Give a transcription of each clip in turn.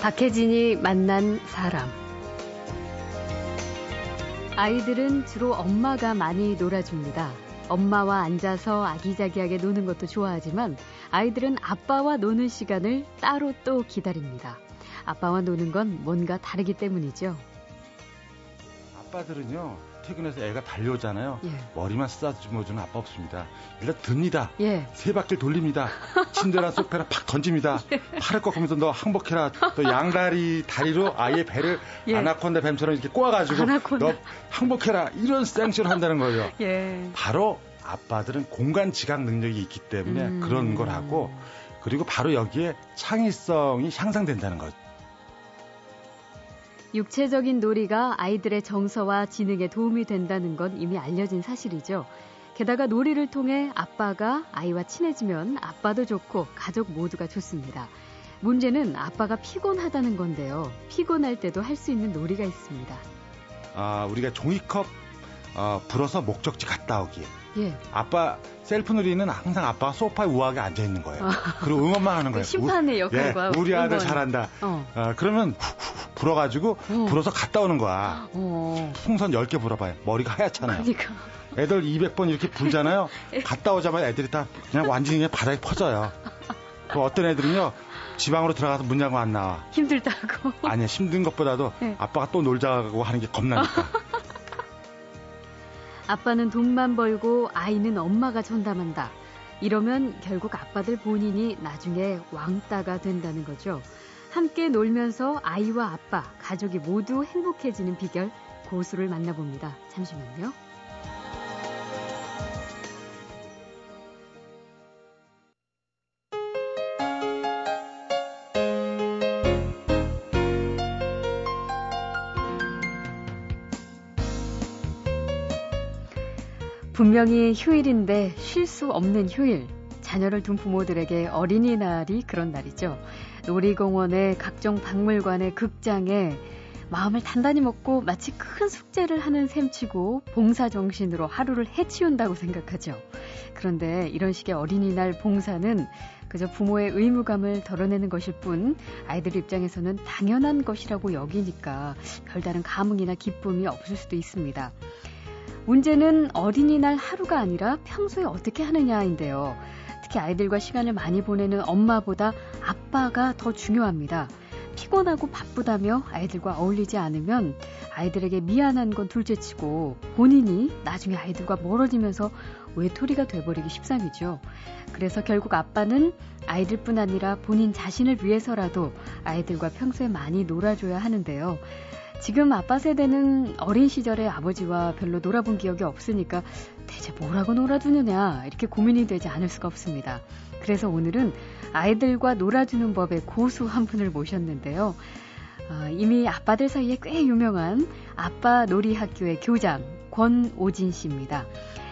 박혜진이 만난 사람. 아이들은 주로 엄마가 많이 놀아줍니다. 엄마와 앉아서 아기자기하게 노는 것도 좋아하지만 아이들은 아빠와 노는 시간을 따로 또 기다립니다. 아빠와 노는 건 뭔가 다르기 때문이죠. 아빠들은요 퇴근해서 애가 달려오잖아요. 예. 머리만 쓰다듬어주는 아빠 없습니다. 일단 듭니다. 예. 세 바퀴 돌립니다. 침대나 소파나 팍 던집니다. 팔을 꺾으면서 너 항복해라. 또 양다리 다리로 아이의 배를 예. 아나콘다 뱀처럼 이렇게 꼬아가지고 아나콘다. 너 항복해라. 이런 생쇼를 한다는 거예요. 예. 바로 아빠들은 공간 지각 능력이 있기 때문에 음. 그런 걸 하고 그리고 바로 여기에 창의성이 향상된다는 거죠. 육체적인 놀이가 아이들의 정서와 지능에 도움이 된다는 건 이미 알려진 사실이죠. 게다가 놀이를 통해 아빠가 아이와 친해지면 아빠도 좋고 가족 모두가 좋습니다. 문제는 아빠가 피곤하다는 건데요. 피곤할 때도 할 수 있는 놀이가 있습니다. 아, 우리가 종이컵 어, 불어서 목적지 갔다 오기. 예. 아빠 셀프 놀이는 항상 아빠가 소파에 우아하게 앉아 있는 거예요. 그리고 응원만 하는 거예요. 그 심판의 우- 역할과 예, 우리 아들 응원. 잘한다. 어. 어, 그러면 불어가지고 어. 불어서 갔다 오는 거야. 어. 풍선 10개 불어봐요. 머리가 하얗잖아요. 그러니까. 애들 200번 이렇게 불잖아요. 갔다 오자마자 애들이 다 그냥 완전히 그냥 바닥에 퍼져요. 그 어떤 애들은요. 지방으로 들어가서 문 잠고 안 나와. 힘들다고. 아니야 힘든 것보다도 네. 아빠가 또 놀자고 하는 게 겁나니까. 아빠는 돈만 벌고 아이는 엄마가 전담한다. 이러면 결국 아빠들 본인이 나중에 왕따가 된다는 거죠. 함께 놀면서 아이와 아빠, 가족이 모두 행복해지는 비결 고수를 만나봅니다. 잠시만요. 분명히 휴일인데 쉴 수 없는 휴일. 자녀를 둔 부모들에게 어린이날이 그런 날이죠. 놀이공원에 각종 박물관에 극장에 마음을 단단히 먹고 마치 큰 숙제를 하는 셈치고 봉사 정신으로 하루를 해치운다고 생각하죠. 그런데 이런 식의 어린이날 봉사는 그저 부모의 의무감을 덜어내는 것일 뿐 아이들 입장에서는 당연한 것이라고 여기니까 별다른 감흥이나 기쁨이 없을 수도 있습니다. 문제는 어린이날 하루가 아니라 평소에 어떻게 하느냐인데요. 특히 아이들과 시간을 많이 보내는 엄마보다 아빠가 더 중요합니다. 피곤하고 바쁘다며 아이들과 어울리지 않으면 아이들에게 미안한 건 둘째치고 본인이 나중에 아이들과 멀어지면서 외톨이가 돼버리기 십상이죠. 그래서 결국 아빠는 아이들뿐 아니라 본인 자신을 위해서라도 아이들과 평소에 많이 놀아줘야 하는데요. 지금 아빠 세대는 어린 시절에 아버지와 별로 놀아본 기억이 없으니까 대체 뭐라고 놀아주느냐 이렇게 고민이 되지 않을 수가 없습니다. 그래서 오늘은 아이들과 놀아주는 법의 고수 한 분을 모셨는데요. 어, 이미 아빠들 사이에 꽤 유명한 아빠 놀이 학교의 교장 권오진 씨입니다.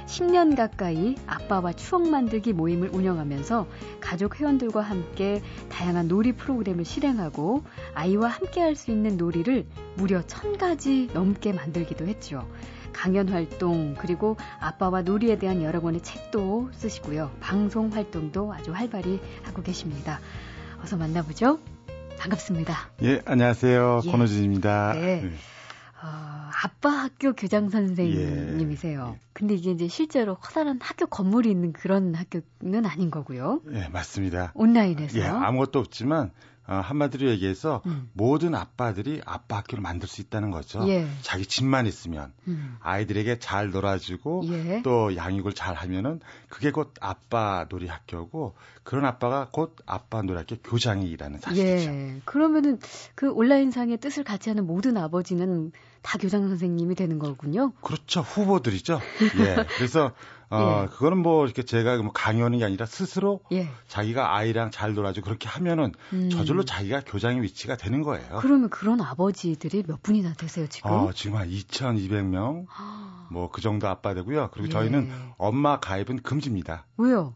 10년 가까이 아빠와 추억 만들기 모임을 운영하면서 가족 회원들과 함께 다양한 놀이 프로그램을 실행하고 아이와 함께 할 수 있는 놀이를 무려 1000가지 넘게 만들기도 했죠. 강연 활동, 그리고 아빠와 놀이에 대한 여러 권의 책도 쓰시고요. 방송 활동도 아주 활발히 하고 계십니다. 어서 만나보죠. 반갑습니다. 예, 안녕하세요. 예. 권호진입니다. 네. 어, 아빠 학교 교장 선생님이세요. 예. 근데 이게 이제 실제로 커다란 학교 건물이 있는 그런 학교는 아닌 거고요. 예, 맞습니다. 온라인에서. 예, 아무것도 없지만 어, 한마디로 얘기해서 음. 모든 아빠들이 아빠 학교를 만들 수 있다는 거죠. 예. 자기 집만 있으면 음. 아이들에게 잘 놀아주고 예. 또 양육을 잘 하면은 그게 곧 아빠 놀이 학교고 그런 아빠가 곧 아빠 놀이 학교 교장이라는 사실이죠. 예. 그러면은 그 온라인상의 뜻을 같이 하는 모든 아버지는 다 교장 선생님이 되는 거군요. 그렇죠. 후보들이죠. 예. 그래서 어 예. 그거는 뭐 이렇게 제가 뭐 강요하는 게 아니라 스스로 예. 자기가 아이랑 잘 놀아주고 그렇게 하면은 음. 저절로 자기가 교장의 위치가 되는 거예요. 그러면 그런 아버지들이 몇 분이나 되세요, 지금? 어, 지금 한 2,200명 뭐 그 정도 아빠 되고요. 그리고 저희는 예. 엄마 가입은 금지입니다. 왜요?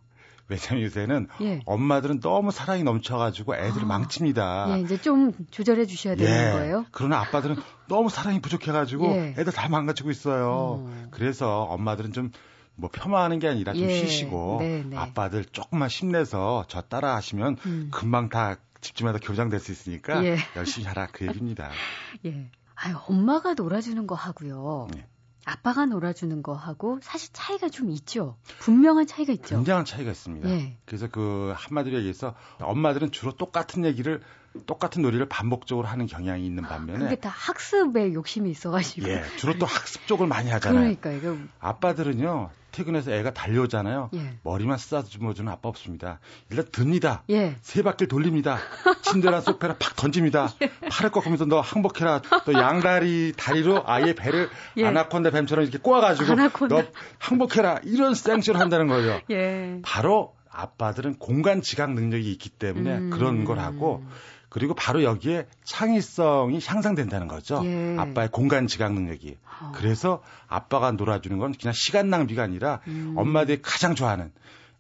왜냐면 요새는 예. 엄마들은 너무 사랑이 넘쳐가지고 애들을 아. 망칩니다. 예, 이제 좀 조절해 주셔야 되는 거예요. 그러나 아빠들은 너무 사랑이 부족해가지고 예. 애들 다 망가지고 있어요. 어. 그래서 엄마들은 좀 뭐 폄하하는 게 아니라 좀 예. 쉬시고 네, 네. 아빠들 조금만 힘내서 저 따라 하시면 음. 금방 다 집집마다 교장될 수 있으니까 예. 열심히 하라 그 얘기입니다. 예. 아유, 엄마가 놀아주는 거 하고요. 예. 아빠가 놀아주는 거 하고 사실 차이가 좀 있죠. 분명한 차이가 있죠. 굉장한 차이가 있습니다. 예. 그래서 그 한마디로 얘기해서 엄마들은 주로 똑같은 얘기를 똑같은 놀이를 반복적으로 하는 경향이 있는 반면에 그게 다 학습에 욕심이 있어가지고 예 주로 또 학습 쪽을 많이 하잖아요. 그러니까 이거 아빠들은요 퇴근해서 애가 달려오잖아요. 예. 머리만 쓰다듬어주는 아빠 없습니다. 일단 듭니다. 예. 세 바퀴 돌립니다. 침대나 소파나 팍 던집니다. 예. 팔을 꺾으면서 너 항복해라. 또 양다리 다리로 아예 배를 예. 아나콘다 뱀처럼 이렇게 꼬아가지고 아나콘다. 너 항복해라. 이런 생쇼를 한다는 거예요. 예. 바로 아빠들은 공간 지각 능력이 있기 때문에 음. 그런 걸 하고 그리고 바로 여기에 창의성이 향상된다는 거죠. 예. 아빠의 공간 지각 능력이. 어. 그래서 아빠가 놀아주는 건 그냥 시간 낭비가 아니라 음. 엄마들이 가장 좋아하는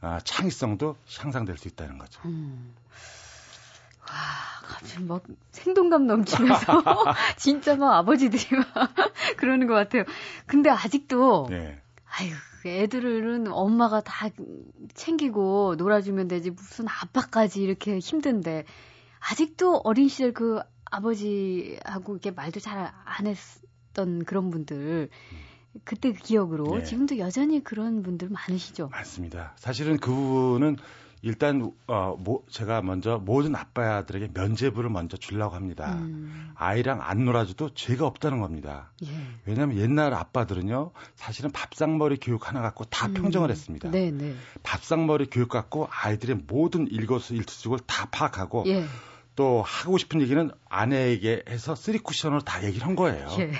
아, 창의성도 향상될 수 있다는 거죠. 음. 와, 갑자기 막 생동감 넘치면서 진짜 막 아버지들이 막 그러는 것 같아요. 근데 아직도 네. 아유 애들은 엄마가 다 챙기고 놀아주면 되지 무슨 아빠까지 이렇게 힘든데 아직도 어린 시절 그 아버지하고 이렇게 말도 잘 안 했던 그런 분들 그때 그 기억으로 네. 지금도 여전히 그런 분들 많으시죠? 많습니다. 사실은 그분은 일단 어, 뭐, 제가 먼저 모든 아빠들에게 면제부를 먼저 주려고 합니다. 음. 아이랑 안 놀아줘도 죄가 없다는 겁니다. 예. 왜냐하면 옛날 아빠들은요, 사실은 밥상머리 교육 하나 갖고 다 음. 평정을 했습니다. 네, 네. 밥상머리 교육 갖고 아이들의 모든 일거수일투족을 다 파악하고 예. 또 하고 싶은 얘기는 아내에게 해서 three 쿠션으로 다 얘기를 한 거예요. 예.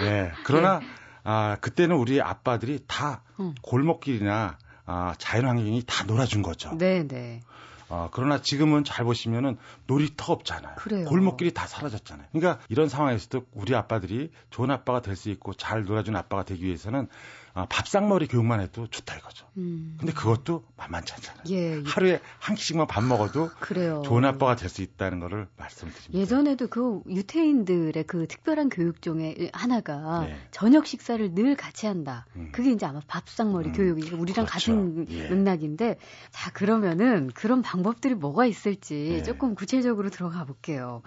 예. 그러나 예. 아, 그때는 우리 아빠들이 다 음. 골목길이나 아, 자연환경이 다 놀아준 거죠. 네, 네. 어, 그러나 지금은 잘 보시면은 놀이터 없잖아요. 그래요. 골목길이 다 사라졌잖아요. 그러니까 이런 상황에서도 우리 아빠들이 좋은 아빠가 될 수 있고 잘 놀아주는 아빠가 되기 위해서는 아, 밥상머리 교육만 해도 좋다 이거죠. 음. 근데 그것도 만만치 않잖아요. 예, 예. 하루에 한 끼씩만 밥 먹어도 그래요. 좋은 아빠가 될 수 있다는 거를 말씀드립니다. 예전에도 그 유태인들의 그 특별한 교육 중에 하나가 네. 저녁 식사를 늘 같이 한다. 음. 그게 이제 아마 밥상머리 음. 교육이 우리랑 그렇죠. 같은 예. 맥락인데 자 그러면은 그런 방법들이 뭐가 있을지 네. 조금 구체적으로 들어가 볼게요.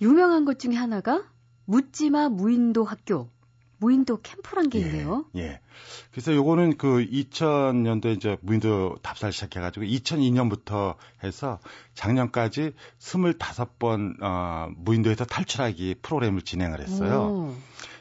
유명한 것 중에 하나가 묻지마 무인도 학교. 무인도 캠프란 게 예, 있네요. 예. 그래서 요거는 그 2000년도에 이제 무인도 답사를 시작해가지고 2002년부터 해서 작년까지 25번 어, 무인도에서 탈출하기 프로그램을 진행을 했어요.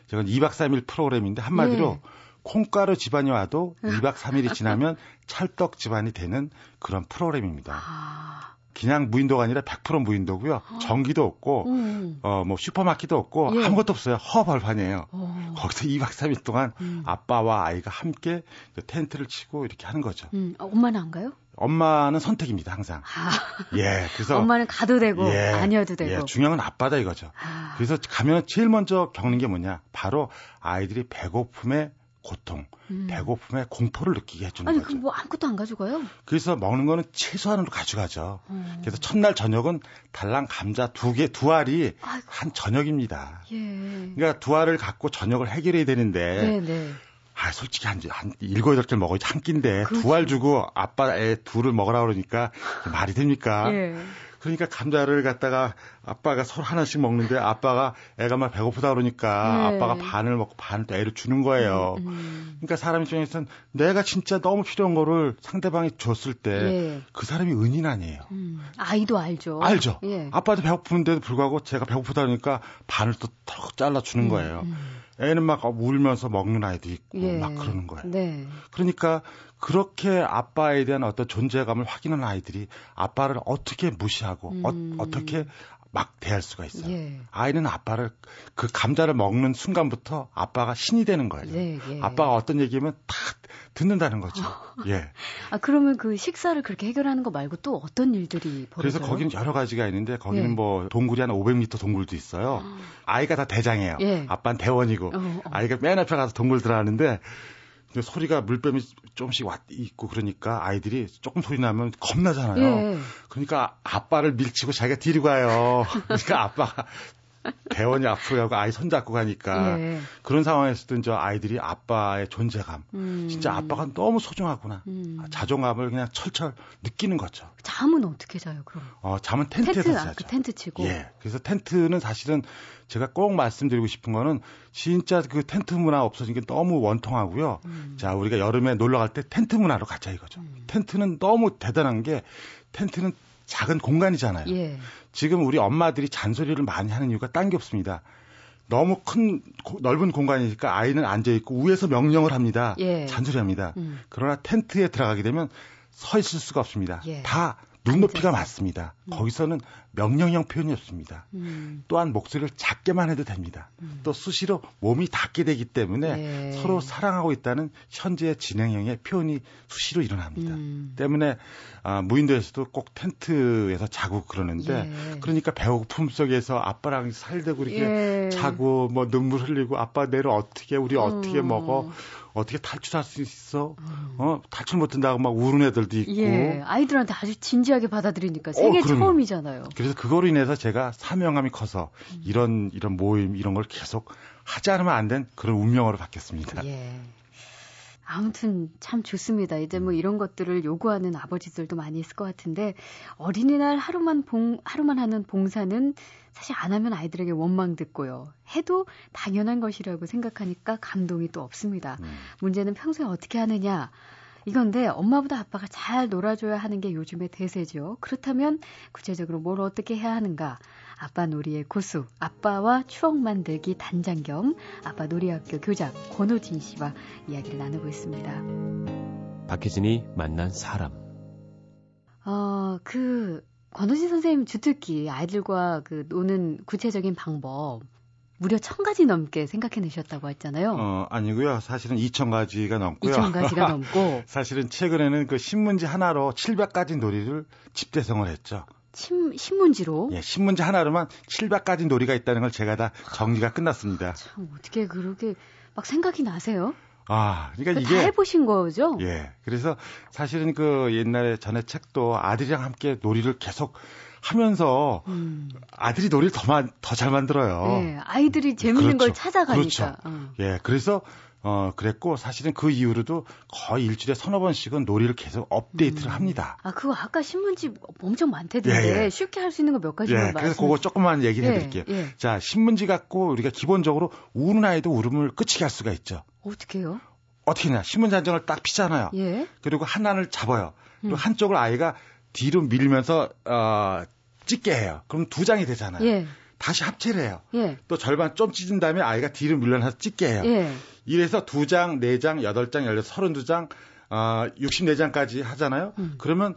이건 2박 3일 프로그램인데 한마디로 예. 콩가루 집안이 와도 2박 3일이 지나면 찰떡 집안이 되는 그런 프로그램입니다. 아. 그냥 무인도가 아니라 100% 무인도고요. 전기도 없고 음. 어뭐 슈퍼마켓도 없고 예. 아무것도 없어요. 허벌판이에요. 오. 어. 거기서 2박 3일 동안 음. 아빠와 아이가 함께 텐트를 치고 이렇게 하는 거죠. 음. 어, 엄마는 안 가요? 엄마는 선택입니다, 항상. 아. 예, 그래서. 엄마는 가도 되고, 예, 아니어도 되고. 예, 중요한 건 아빠다 이거죠. 아. 그래서 가면 제일 먼저 겪는 게 뭐냐. 바로 아이들이 배고픔에 고통, 음. 배고픔에 공포를 느끼게 해주는 아니, 거죠. 아니, 그뭐 아무것도 안 가져가요? 그래서 먹는 거는 최소한으로 가져가죠. 음. 그래서 첫날 저녁은 달랑 감자 두 개, 두 알이 아이고. 한 저녁입니다. 예. 그러니까 두 알을 갖고 저녁을 해결해야 되는데. 네네. 네. 아, 솔직히 한, 한 일곱, 여덟 개 먹어야지 한 끼인데, 그렇죠. 두알 주고 아빠 애 둘을 먹으라 그러니까 말이 됩니까? 예. 그러니까 감자를 갖다가 아빠가 서로 하나씩 먹는데 아빠가 애가 막 배고프다 그러니까 네. 아빠가 반을 먹고 반을 또 애를 주는 거예요. 음, 음. 그러니까 사람 입장에서는 내가 진짜 너무 필요한 거를 상대방이 줬을 때그 예. 그 사람이 은인 아니에요. 음. 아이도 알죠. 알죠. 예. 아빠도 배고픈데도 불구하고 제가 배고프다 그러니까 반을 또 턱 잘라 주는 음, 거예요. 음. 애는 막 울면서 먹는 아이도 있고 예. 막 그러는 거예요. 네. 그러니까 그렇게 아빠에 대한 어떤 존재감을 확인한 아이들이 아빠를 어떻게 무시하고 어, 음. 어, 떻게 막 대할 수가 있어요. 예. 아이는 아빠를 그 감자를 먹는 순간부터 아빠가 신이 되는 거예요. 예, 예. 아빠가 어떤 얘기하면 다 듣는다는 거죠. 예. 아 그러면 그 식사를 그렇게 해결하는 거 말고 또 어떤 일들이 벌어져요? 그래서 거기는 여러 가지가 있는데 거기는 예. 뭐 동굴이 한 500m 동굴도 있어요. 아이가 다 대장이에요. 예. 아빠는 대원이고 어, 어. 아이가 맨 앞에 가서 동굴 들어가는데 소리가 물뱀이 조금씩 왔 있고 그러니까 아이들이 조금 소리 나면 겁나잖아요. 예. 그러니까 아빠를 밀치고 자기가 뒤로 가요. 그러니까 아빠가 대원이 앞으로 가고 아이 손잡고 가니까 예. 그런 상황에서도 저 아이들이 아빠의 존재감, 음. 진짜 아빠가 너무 소중하구나. 음. 자존감을 그냥 철철 느끼는 거죠. 잠은 어떻게 자요, 그럼? 어, 잠은 텐트에서 텐트, 자죠. 아, 그 텐트 치고. 예. 그래서 텐트는 사실은 제가 꼭 말씀드리고 싶은 거는 진짜 그 텐트 문화 없어진 게 너무 원통하고요. 음. 자, 우리가 여름에 놀러 갈 때 텐트 문화로 가자 이거죠. 음. 텐트는 너무 대단한 게 텐트는 작은 공간이잖아요. 예. 지금 우리 엄마들이 잔소리를 많이 하는 이유가 딴 게 없습니다. 너무 큰 넓은 공간이니까 아이는 앉아 있고 위에서 명령을 합니다. 예. 잔소리합니다. 음. 그러나 텐트에 들어가게 되면 서 있을 수가 없습니다. 예. 다 눈높이가 맞습니다. 음. 거기서는 명령형 표현이 없습니다. 음. 또한 목소리를 작게만 해도 됩니다. 음. 또 수시로 몸이 닿게 되기 때문에 네. 서로 사랑하고 있다는 현재의 진행형의 표현이 수시로 일어납니다. 음. 때문에 아, 무인도에서도 꼭 텐트에서 자고 그러는데 예. 그러니까 배고픔 속에서 아빠랑 살대고 이렇게 예. 자고 뭐 눈물 흘리고 아빠 내일 어떻게 우리 어떻게 음. 먹어 어떻게 탈출할 수 있어? 음. 어 탈출 못한다고 막 우는 애들도 있고. 예, 아이들한테 아주 진지하게 받아들이니까 세계 어, 처음이잖아요. 그래서 그거로 인해서 제가 사명감이 커서 음. 이런 이런 모임 이런 걸 계속 하지 않으면 안 된 그런 운명으로 바뀌었습니다. 예. 아무튼 참 좋습니다. 이제 뭐 이런 것들을 요구하는 아버지들도 많이 있을 것 같은데 어린이날 하루만 봉 하루만 하는 봉사는 사실 안 하면 아이들에게 원망 듣고요. 해도 당연한 것이라고 생각하니까 감동이 또 없습니다. 음. 문제는 평소에 어떻게 하느냐. 이건데 엄마보다 아빠가 잘 놀아줘야 하는 게 요즘의 대세죠. 그렇다면 구체적으로 뭘 어떻게 해야 하는가? 아빠 놀이의 고수, 아빠와 추억 만들기 단장 겸 아빠 놀이학교 교장 권호진 씨와 이야기를 나누고 있습니다. 박혜진이 만난 사람. 어, 그 권호진 선생님 주특기 아이들과 그 노는 구체적인 방법 무려 천 가지 넘게 생각해내셨다고 했잖아요. 어, 아니고요. 사실은 2천 가지가 넘고요. 2천 가지가 넘고. 사실은 최근에는 그 신문지 하나로 700가지 놀이를 집대성을 했죠. 신, 신문지로? 예, 신문지 하나로만 700가지 놀이가 있다는 걸 제가 다 정리가 끝났습니다. 참, 어떻게 그렇게 막 생각이 나세요? 아, 그러니까 이게. 다 해보신 거죠? 예. 그래서 사실은 그 옛날에 전에 책도 아들이랑 함께 놀이를 계속 하면서 음. 아들이 놀이를 더잘 만들어요. 네, 아이들이 재밌는 그렇죠. 걸 찾아가니까. 그렇죠. 어. 예, 그래서 어, 그랬고, 사실은 그 이후로도 거의 일주일에 서너 번씩은 놀이를 계속 업데이트를 음. 합니다. 아, 그거 아까 신문지 엄청 많대던데, 예, 예. 쉽게 할 수 있는 거 몇 가지만 예, 그래서 그거 조금만 얘기를 예, 해드릴게요. 예. 자, 신문지 갖고 우리가 기본적으로 우는 아이도 울음을 끝이게 할 수가 있죠. 어떻게요? 어떻게 냐 신문지 한 장을 딱 피잖아요. 예. 그리고 하나를 잡아요. 그리고 음. 한쪽을 아이가 뒤로 밀면서, 어, 찢게 해요. 그럼 두 장이 되잖아요. 예. 다시 합체를 해요. 예. 또 절반 좀 찢은 다음에 아이가 뒤로 밀려나서 찢게 해요. 예. 이래서 두 장, 네 장, 여덟 장, 열여, 서른두 장, 어, 64장까지 하잖아요. 음. 그러면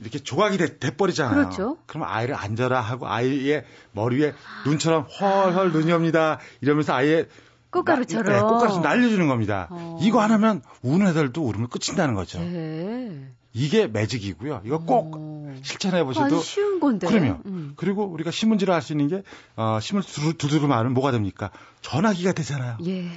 이렇게 조각이 돼, 돼버리잖아요. 그렇죠. 그러면 아이를 앉아라 하고 아이의 머리 에 눈처럼 헐헐 아. 눈이 옵니다. 이러면서 아이의 꽃가루처럼. 네, 꽃가루 날려주는 겁니다. 어. 이거 하나면 우는 애들도 울음을 끝인다는 거죠. 네. 이게 매직이고요. 이거 꼭 오. 실천해 보셔도 아주 쉬운 건데. 그러면 음. 그리고 우리가 신문지를 할 수 있는 게 어, 신문 두드려 말면 뭐가 됩니까? 전화기가 되잖아요. 예.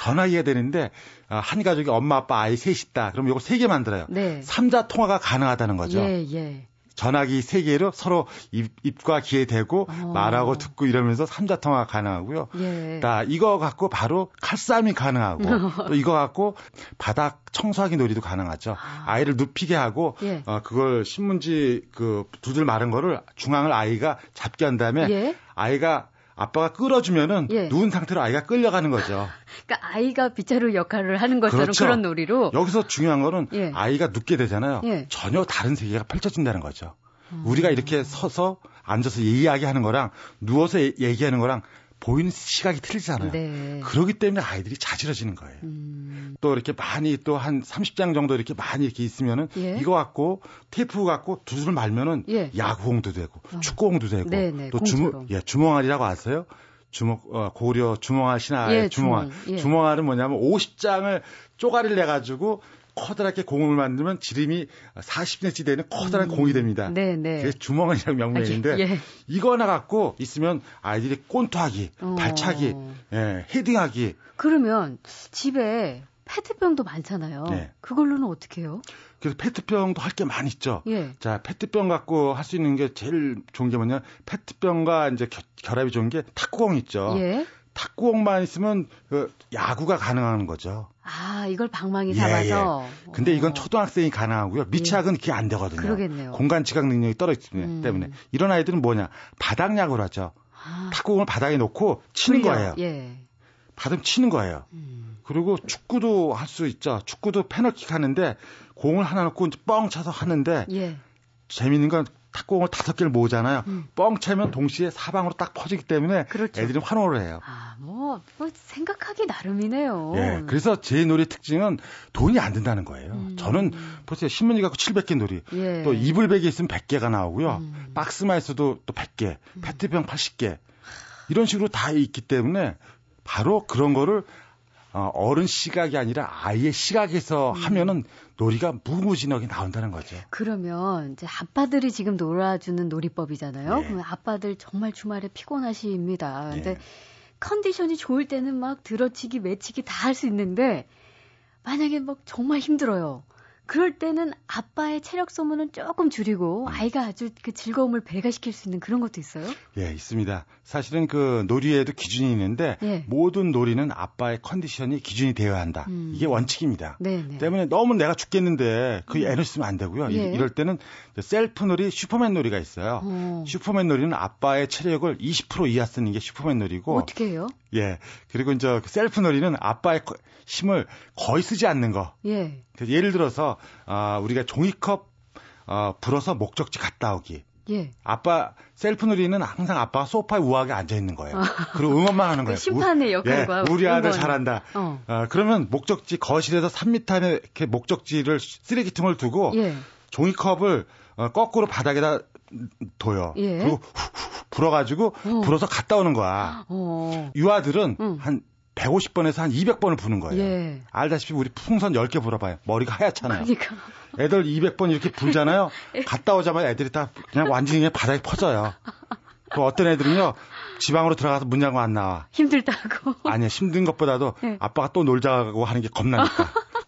전화기가 되는데 어, 한 가족이 엄마 아빠 아이 셋 있다. 그럼 이거 세 개 만들어요. 네. 삼자 통화가 가능하다는 거죠. 예, 예. 전화기 세 개로 서로 입, 과 귀에 대고 어. 말하고 듣고 이러면서 삼자 통화가 가능하고요. 예. 자, 이거 갖고 바로 칼싸움이 가능하고 또 이거 갖고 바닥 청소하기 놀이도 가능하죠. 아. 이를 눕히게 하고 예. 어, 그걸 신문지 그 두들 마른 거를 중앙을 아이가 잡게 한 다음에 예. 아이가 아빠가 끌어주면은 예. 누운 상태로 아이가 끌려가는 거죠. 그러니까 아이가 빗자루 역할을 하는 것처럼 그렇죠. 그런 놀이로. 여기서 중요한 거는 예. 아이가 눕게 되잖아요. 예. 전혀 다른 세계가 펼쳐진다는 거죠. 음. 우리가 이렇게 서서 앉아서 이야기하는 거랑 누워서 얘기하는 거랑 보이는 시각이 틀리잖아요. 네. 그러기 때문에 아이들이 자지러지는 거예요. 음. 또 이렇게 많이 또 한 30장 정도 이렇게 많이 이렇게 있으면은 예. 이거 갖고 테이프 갖고 두줄 말면은 예. 야구 공도 되고 어. 축구 공도 되고 네네, 네, 또 주먹 예, 주먹알이라고 아세요? 주먹 어, 고려 주먹알 신화의 예, 주먹알. 주먹. 예. 주먹알은 뭐냐면 50장을 쪼가리를 내 가지고 커다랗게 공을 만들면 지름이 40cm 되는 커다란 음. 공이 됩니다. 네, 네. 그게 주먹이라는 명명인데 아, 예. 이거 하나 갖고 있으면 아이들이 꼰토하기, 어. 발차기, 예, 헤딩하기. 그러면 집에 페트병도 많잖아요. 네. 그걸로는 어떻게 해요? 그래서 페트병도 할 게 많이 있죠. 예. 자, 페트병 갖고 할 수 있는 게 제일 좋은 게 뭐냐? 페트병과 이제 결, 합이 좋은 게 탁구공 있죠. 예. 탁구공만 있으면 그 야구가 가능한 거죠. 아, 이걸 방망이 삼아서. 예, 예. 근데 이건 초등학생이 가능하고요. 미취학은 예. 그게 안 되거든요. 그러겠네요. 공간 지각 능력이 떨어지기 음. 때문에 이런 아이들은 뭐냐? 바닥 야구를 하죠. 아. 탁구공을 바닥에 놓고 치는 흘려. 거예요. 예. 받으면 치는 거예요. 음. 그리고 축구도 할 수 있죠. 축구도 패널킥 하는데 공을 하나 놓고 뻥 차서 하는데 예. 재밌는 건 탁구공을 다섯 개를 모으잖아요. 음. 뻥 차면 동시에 사방으로 딱 퍼지기 때문에 그렇죠. 애들이 환호를 해요. 아, 뭐, 뭐 생각하기 나름이네요. 예. 그래서 제 놀이 특징은 돈이 안 든다는 거예요. 음. 저는 보세요. 신문지 갖고 700개 놀이. 예. 또 이불백이 있으면 100개가 나오고요. 음. 박스만 있어도 또 100개, 음. 페트병 80개. 이런 식으로 다 있기 때문에 바로 그런 거를 어, 어른 시각이 아니라 아이의 시각에서 음. 하면은 놀이가 무궁무진하게 나온다는 거죠. 그러면 이제 아빠들이 지금 놀아주는 놀이법이잖아요. 네. 그러면 아빠들 정말 주말에 피곤하십니다. 네. 근데 컨디션이 좋을 때는 막 들어치기, 메치기 다 할 수 있는데 만약에 막 정말 힘들어요. 그럴 때는 아빠의 체력 소모는 조금 줄이고 음. 아이가 아주 그 즐거움을 배가시킬 수 있는 그런 것도 있어요? 예, 있습니다. 사실은 그 놀이에도 기준이 있는데 예. 모든 놀이는 아빠의 컨디션이 기준이 되어야 한다. 음. 이게 원칙입니다. 네네. 네. 때문에 너무 내가 죽겠는데 그 음. 에너지 쓰면 안 되고요. 예. 이럴 때는 셀프 놀이, 슈퍼맨 놀이가 있어요. 어. 슈퍼맨 놀이는 아빠의 체력을 20% 이하 쓰는 게 슈퍼맨 놀이고 어떻게 해요? 예. 그리고 이제 그 셀프 놀이는 아빠의 힘을 거의 쓰지 않는 거. 예. 예를 들어서 아 우리가 종이컵 어, 불어서 목적지 갔다 오기. 예. 아빠 셀프 놀이는 항상 아빠가 소파에 우아하게 앉아 있는 거예요. 아. 그리고 응원만 하는 거예요. 그 심판의 역할과 예, 우리 아들 응원. 잘한다. 어. 어. 그러면 목적지 거실에서 3미터 이렇게 목적지를 쓰레기통을 두고 예. 종이컵을 어, 거꾸로 바닥에다 둬요. 예. 그리고 후, 불어가지고 어. 불어서 갔다 오는 거야. 어. 유아들은 응. 한 150번에서 한 200번을 부는 거예요. 예. 알다시피 우리 풍선 10개 불어봐요. 머리가 하얗잖아요. 그러니까. 애들 200번 이렇게 불잖아요. 예. 갔다 오자마자 애들이 다 그냥 완전히 그냥 바닥에 퍼져요. 그 어떤 애들은요, 지방으로 들어가서 문 잠궈 안 나와. 힘들다고? 아니요, 힘든 것보다도 예. 아빠가 또 놀자고 하는 게 겁나니까.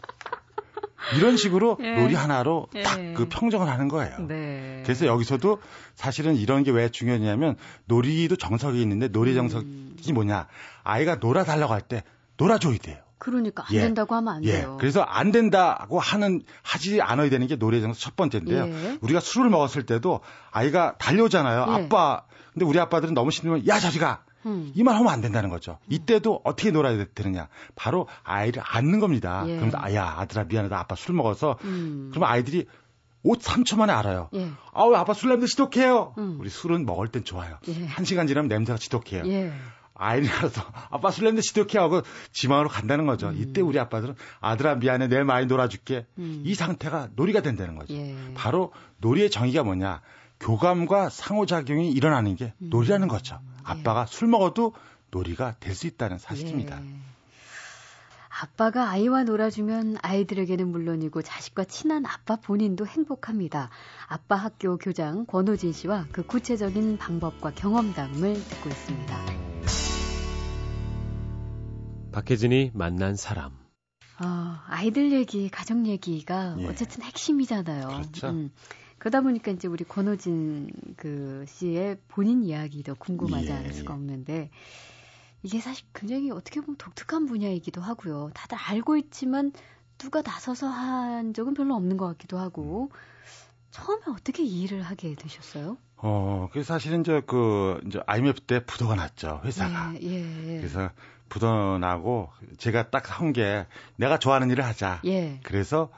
이런 식으로 예. 놀이 하나로 예. 딱그 평정을 하는 거예요. 네. 그래서 여기서도 사실은 이런 게 왜 중요하냐면 놀이도 정석이 있는데 놀이 음. 정석이 음. 뭐냐. 아이가 놀아 달라고 할 때 놀아줘야 돼요. 그러니까 안 예. 된다고 하면 안 예. 돼요. 그래서 안 된다고 하는 하지 않아야 되는 게 놀이 정석 첫 번째인데요. 예. 우리가 술을 먹었을 때도 아이가 달려오잖아요. 예. 아빠. 근데 우리 아빠들은 너무 힘들면 야 저리 가. 음. 이말 하면 안 된다는 거죠. 이때도 어떻게 놀아야 되느냐. 바로 아이를 안는 겁니다. 예. 그러면서 아야 아들아 미안하다 아빠 술 먹어서 음. 그러면 아이들이 옷 3초 만에 알아요. 예. 아우 아빠 술 냄새 지독해요. 음. 우리 술은 먹을 땐 좋아요. 예. 한 시간 지나면 냄새가 지독해요. 예. 아이를 알아서 아빠 술 냄새 지독해 하고 지방으로 간다는 거죠. 음. 이때 우리 아빠들은 아들아 미안해 내 많이 놀아줄게. 음. 이 상태가 놀이가 된다는 거죠. 예. 바로 놀이의 정의가 뭐냐. 교감과 상호작용이 일어나는 게 음. 놀이라는 거죠. 예. 아빠가 술 먹어도 놀이가 될 수 있다는 사실입니다. 예. 아빠가 아이와 놀아주면 아이들에게는 물론이고 자식과 친한 아빠 본인도 행복합니다. 아빠 학교 교장 권호진 씨와 그 구체적인 방법과 경험담을 듣고 있습니다. 박혜진이 만난 사람. 어, 아이들 얘기, 가족 얘기가 예. 어쨌든 핵심이잖아요. 그렇죠. 음. 그러다 보니까 이제 우리 권호진 그 씨의 본인 이야기도 궁금하지 예. 않을 수가 없는데 이게 사실 굉장히 어떻게 보면 독특한 분야이기도 하고요. 다들 알고 있지만 누가 나서서 한 적은 별로 없는 것 같기도 하고 처음에 어떻게 이 일을 하게 되셨어요? 어, 그 사실은 이제 그 이제 IMF 때 부도가 났죠 회사가. 예, 예. 그래서 부도 나고 제가 딱 한 게 내가 좋아하는 일을 하자. 예. 그래서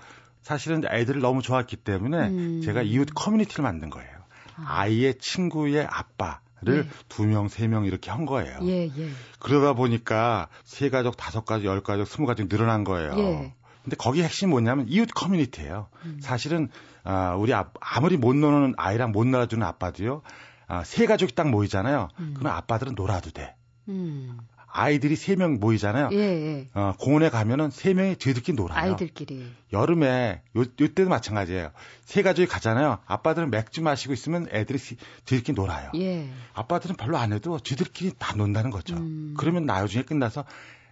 사실은 애들을 너무 좋아했기 때문에 음. 제가 이웃 커뮤니티를 만든 거예요. 아. 아이의 친구의 아빠. 를 예. 두 명, 세명 이렇게 한 거예요. 예, 예. 그러다 보니까 세 가족, 다섯 가족, 열 가족, 스무 가족 늘어난 거예요. 예. 근데 거기 핵심이 뭐냐면 이웃 커뮤니티예요. 음. 사실은 아, 우리 아, 아무리 못 노는 아이랑 못 놀아주는 아빠도요. 아, 세 가족이 딱 모이잖아요. 음. 그럼 아빠들은 놀아도 돼. 음. 아이들이 세명 모이잖아요. 예, 예. 어, 공원에 가면은 세 명이 뒤들끼리 놀아요. 아이들끼리. 여름에 요, 요 때도 마찬가지예요. 세 가족이 가잖아요. 아빠들은 맥주 마시고 있으면 애들이 뒤들끼리 놀아요. 예. 아빠들은 별로 안 해도 뒤들끼리 다 논다는 거죠. 음. 그러면 나중에 끝나서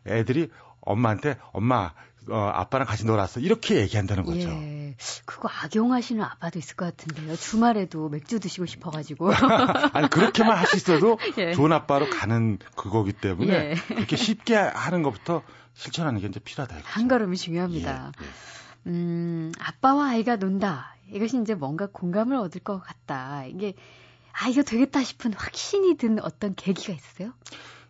애들이 엄마한테 엄마 어, 아빠랑 같이 놀았어. 이렇게 얘기한다는 거죠. 예. 그거 악용하시는 아빠도 있을 것 같은데요. 주말에도 맥주 드시고 싶어가지고. 아니, 그렇게만 할수 있어도 예. 좋은 아빠로 가는 그거기 때문에 예. 그렇게 쉽게 하는 것부터 실천하는 게 이제 필요하다. 이거죠. 한 걸음이 중요합니다. 예, 예. 음, 아빠와 아이가 논다. 이것이 이제 뭔가 공감을 얻을 것 같다. 이게, 아, 이거 되겠다 싶은 확신이 든 어떤 계기가 있으세요?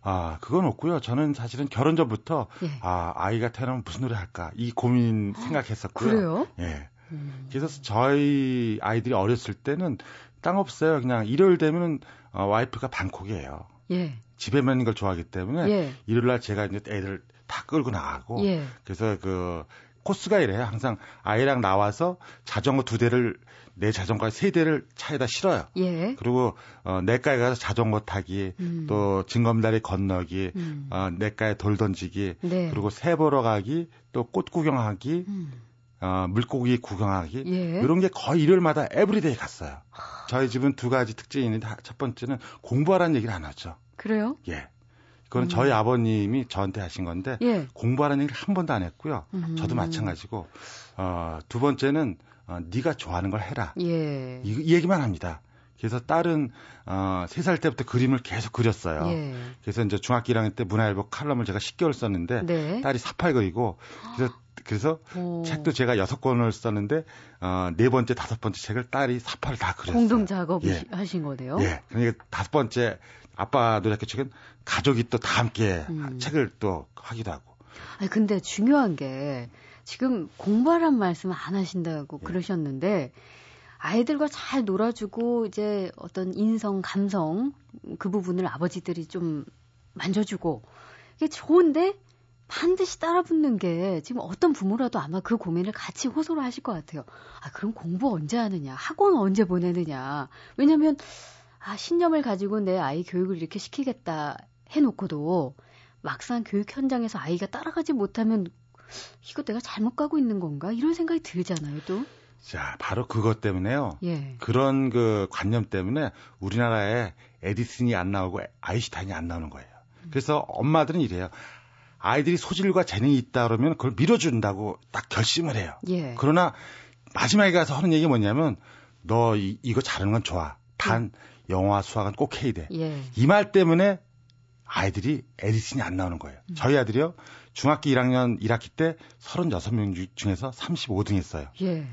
아, 그건 없고요. 저는 사실은 결혼 전부터 예. 아, 아이가 태어나면 무슨 노래 할까 이 고민 생각했었고요. 그래요? 예. 음. 그래서 저희 아이들이 어렸을 때는 땅 없어요. 그냥 일요일 되면은 어, 와이프가 방콕이에요. 예. 집에만 있는 걸 좋아하기 때문에 예. 일요일 날 제가 이제 애들 다 끌고 나가고 예. 그래서 그 코스가 이래요. 항상 아이랑 나와서 자전거 두 대를 내 자전거 세 대를 차에다 실어요. 예. 그리고 어 냇가에 가서 자전거 타기, 음. 또 징검다리 건너기, 음. 어 냇가에 돌 던지기, 네. 그리고 새 보러 가기, 또 꽃 구경하기, 음. 어 물고기 구경하기 예. 이런 게 거의 일요일마다 everyday 갔어요. 저희 집은 두 가지 특징이 있는데 첫 번째는 공부하라는 얘기를 안 하죠. 그래요? 예. 그건 음. 저희 아버님이 저한테 하신 건데 예. 공부하라는 얘기를 한 번도 안 했고요. 음. 저도 마찬가지고 어, 두 번째는 어, 네가 좋아하는 걸 해라. 예. 이, 이 얘기만 합니다. 그래서 딸은 어, 3살 때부터 그림을 계속 그렸어요. 예. 그래서 이제 중학교 1학년 때 문화일보 칼럼을 제가 10개월 썼는데 네. 딸이 사팔 그리고 그래서 그래서 오. 책도 제가 여섯 권을 썼는데 어, 네 번째, 다섯 번째 책을 딸이 사팔을 다 그렸어요. 공동 작업 예. 하신 거네요. 예. 그러니까 다섯 번째 아빠 노래학교 책은 가족이 또 다 함께 음. 책을 또 하기도 하고. 아니 근데 중요한 게 지금 공부하란 말씀 안 하신다고 예. 그러셨는데 아이들과 잘 놀아주고 이제 어떤 인성, 감성 그 부분을 아버지들이 좀 만져주고 이게 좋은데 반드시 따라붙는 게 지금 어떤 부모라도 아마 그 고민을 같이 호소를 하실 것 같아요. 아, 그럼 공부 언제 하느냐? 학원 언제 보내느냐? 왜냐면, 아, 신념을 가지고 내 아이 교육을 이렇게 시키겠다 해놓고도 막상 교육 현장에서 아이가 따라가지 못하면 이거 내가 잘못 가고 있는 건가? 이런 생각이 들잖아요, 또. 자, 바로 그것 때문에요. 예. 그런 그 관념 때문에 우리나라에 에디슨이 안 나오고 아이슈타인이 안 나오는 거예요. 그래서 엄마들은 이래요. 아이들이 소질과 재능이 있다 그러면 그걸 밀어준다고 딱 결심을 해요. 예. 그러나 마지막에 가서 하는 얘기 뭐냐면 너 이, 이거 잘하는 건 좋아. 단 음. 영어와 수학은 꼭 해야 돼. 예. 이말 때문에 아이들이 에디슨이 안 나오는 거예요. 음. 저희 아들이요. 중학교 1학년 1학기 때 36명 중에서 35등 했어요. 예.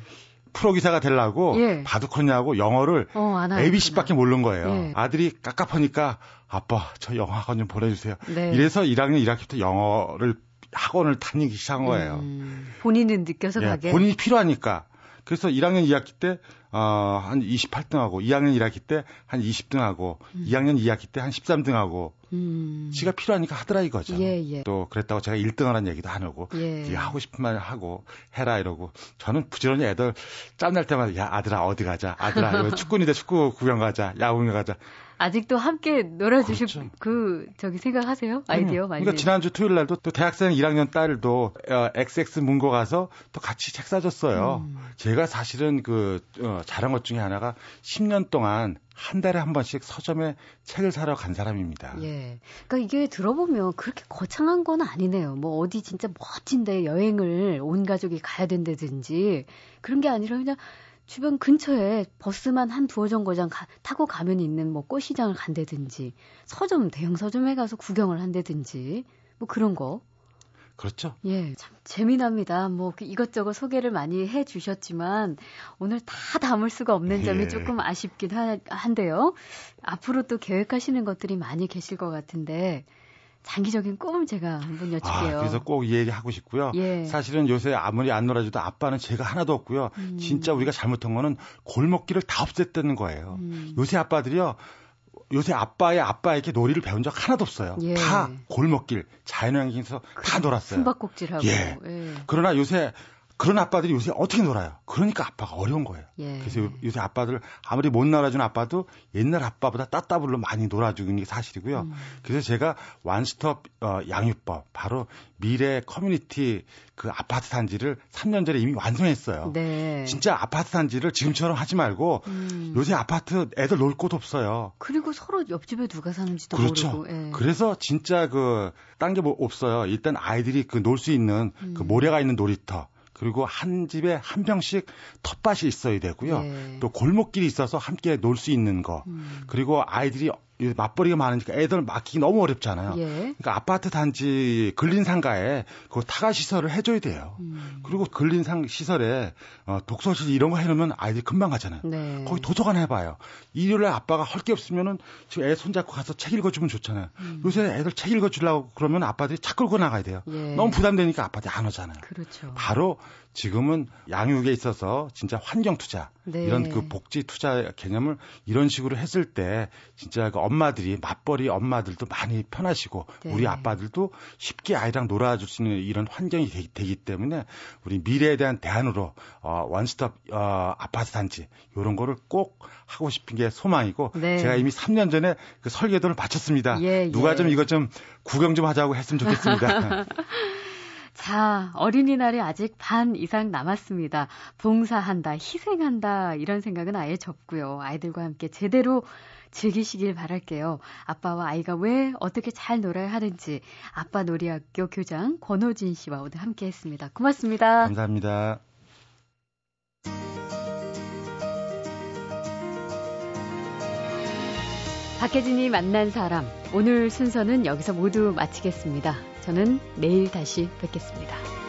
프로 기사가 되려고 예. 바둑하냐고 영어를 어, ABC밖에 모르는 거예요. 예. 아들이 깝깝하니까 아빠 저 영어 학원 좀 보내주세요. 네. 이래서 1학년 1학기부터 영어를 학원을 다니기 시작한 거예요. 음, 본인은 느껴서 예, 가게. 본인이 필요하니까. 그래서 1학년 2학기 때, 어, 한 28등하고, 2학년 1학기 때 한 20등하고, 음. 2학년 2학기 때 한 13등하고, 음. 지가 필요하니까 하더라 이거죠. 예, 예. 또 그랬다고 제가 1등하라는 얘기도 안 하고, 예. 하고 싶은 말 하고, 해라 이러고, 저는 부지런히 애들 짬날 때마다, 야, 아들아, 어디 가자. 아들아, 축구인데 축구 구경 가자. 야구에 가자. 아직도 함께 놀아주실 그렇죠. 그 저기 생각하세요? 아이디어 많이. 그러니까 지난주 토요일 날도 또 대학생 1학년 딸도 어, XX 문고 가서 또 같이 책 사줬어요. 음. 제가 사실은 그 어, 잘한 것 중에 하나가 10년 동안 한 달에 한 번씩 서점에 책을 사러 간 사람입니다. 예. 그러니까 이게 들어보면 그렇게 거창한 건 아니네요. 뭐 어디 진짜 멋진 데 여행을 온 가족이 가야 된다든지 그런 게 아니라 그냥 주변 근처에 버스만 한 두어 정거장 가, 타고 가면 있는 뭐 꽃시장을 간다든지 서점 대형 서점에 가서 구경을 한다든지 뭐 그런 거. 그렇죠. 예, 참 재미납니다. 뭐그 이것저것 소개를 많이 해 주셨지만 오늘 다 담을 수가 없는 점이 예. 조금 아쉽긴 하, 한데요. 앞으로 또 계획하시는 것들이 많이 계실 것 같은데 장기적인 꿈을 제가 한번 여쭐게요. 아, 그래서 꼭 이 얘기 하고 싶고요. 예. 사실은 요새 아무리 안 놀아줘도 아빠는 제가 하나도 없고요. 음. 진짜 우리가 잘못한 거는 골목길을 다 없앴다는 거예요. 음. 요새 아빠들이요. 요새 아빠의 아빠에게 놀이를 배운 적 하나도 없어요. 예. 다 골목길, 자연환경에서 다 놀았어요. 숨바꼭질하고. 예. 예. 그러나 요새 그런 아빠들이 요새 어떻게 놀아요? 그러니까 아빠가 어려운 거예요. 예. 그래서 요새 아빠들 아무리 못 놀아준 아빠도 옛날 아빠보다 따따블로 많이 놀아주는 게 사실이고요. 음. 그래서 제가 one-stop 어, 양육법 바로 미래 커뮤니티 그 아파트 단지를 3년 전에 이미 완성했어요. 네. 진짜 아파트 단지를 지금처럼 하지 말고 음. 요새 아파트 애들 놀 곳 없어요. 그리고 서로 옆집에 누가 사는지도 그렇죠. 모르고. 예. 그래서 진짜 그 딴 게 뭐 없어요. 일단 아이들이 그 놀 수 있는 그 음. 그 모래가 있는 놀이터 그리고 한 집에 한 평씩 텃밭이 있어야 되고요. 네. 또 골목길이 있어서 함께 놀 수 있는 거. 음. 그리고 아이들 이 맞벌이가 많으니까 애들 맡기기 너무 어렵잖아요. 예. 그러니까 아파트 단지 근린 상가에 그 타가 시설을 해줘야 돼요. 음. 그리고 근린 상 시설에 어, 독서실 이런 거 해놓으면 아이들이 금방 가잖아요. 네. 거기 도서관 해봐요. 일요일에 아빠가 할 게 없으면은 지금 애 손잡고 가서 책 읽어주면 좋잖아요. 음. 요새 애들 책 읽어주려고 그러면 아빠들이 차 끌고 나가야 돼요. 예. 너무 부담되니까 아빠들이 안 오잖아요. 그렇죠. 바로 지금은 양육에 있어서 진짜 환경 투자 네. 이런 그 복지 투자 개념을 이런 식으로 했을 때 진짜 그 엄마들이 맞벌이 엄마들도 많이 편하시고 네. 우리 아빠들도 쉽게 아이랑 놀아줄 수 있는 이런 환경이 되, 기 때문에 우리 미래에 대한 대안으로 어, 원스톱 어, 아파트 단지 이런 거를 꼭 하고 싶은 게 소망이고 네. 제가 이미 3년 전에 그 설계도를 마쳤습니다. 예, 누가 예. 좀 이것 좀 구경 좀 하자고 했으면 좋겠습니다. 자, 어린이날이 아직 반 이상 남았습니다. 봉사한다, 희생한다, 이런 생각은 아예 접고요. 아이들과 함께 제대로 즐기시길 바랄게요. 아빠와 아이가 왜 어떻게 잘 놀아야 하는지 아빠 놀이학교 교장 권호진 씨와 오늘 함께 했습니다. 고맙습니다. 감사합니다. 박혜진이 만난 사람. 오늘 순서는 여기서 모두 마치겠습니다. 저는 내일 다시 뵙겠습니다.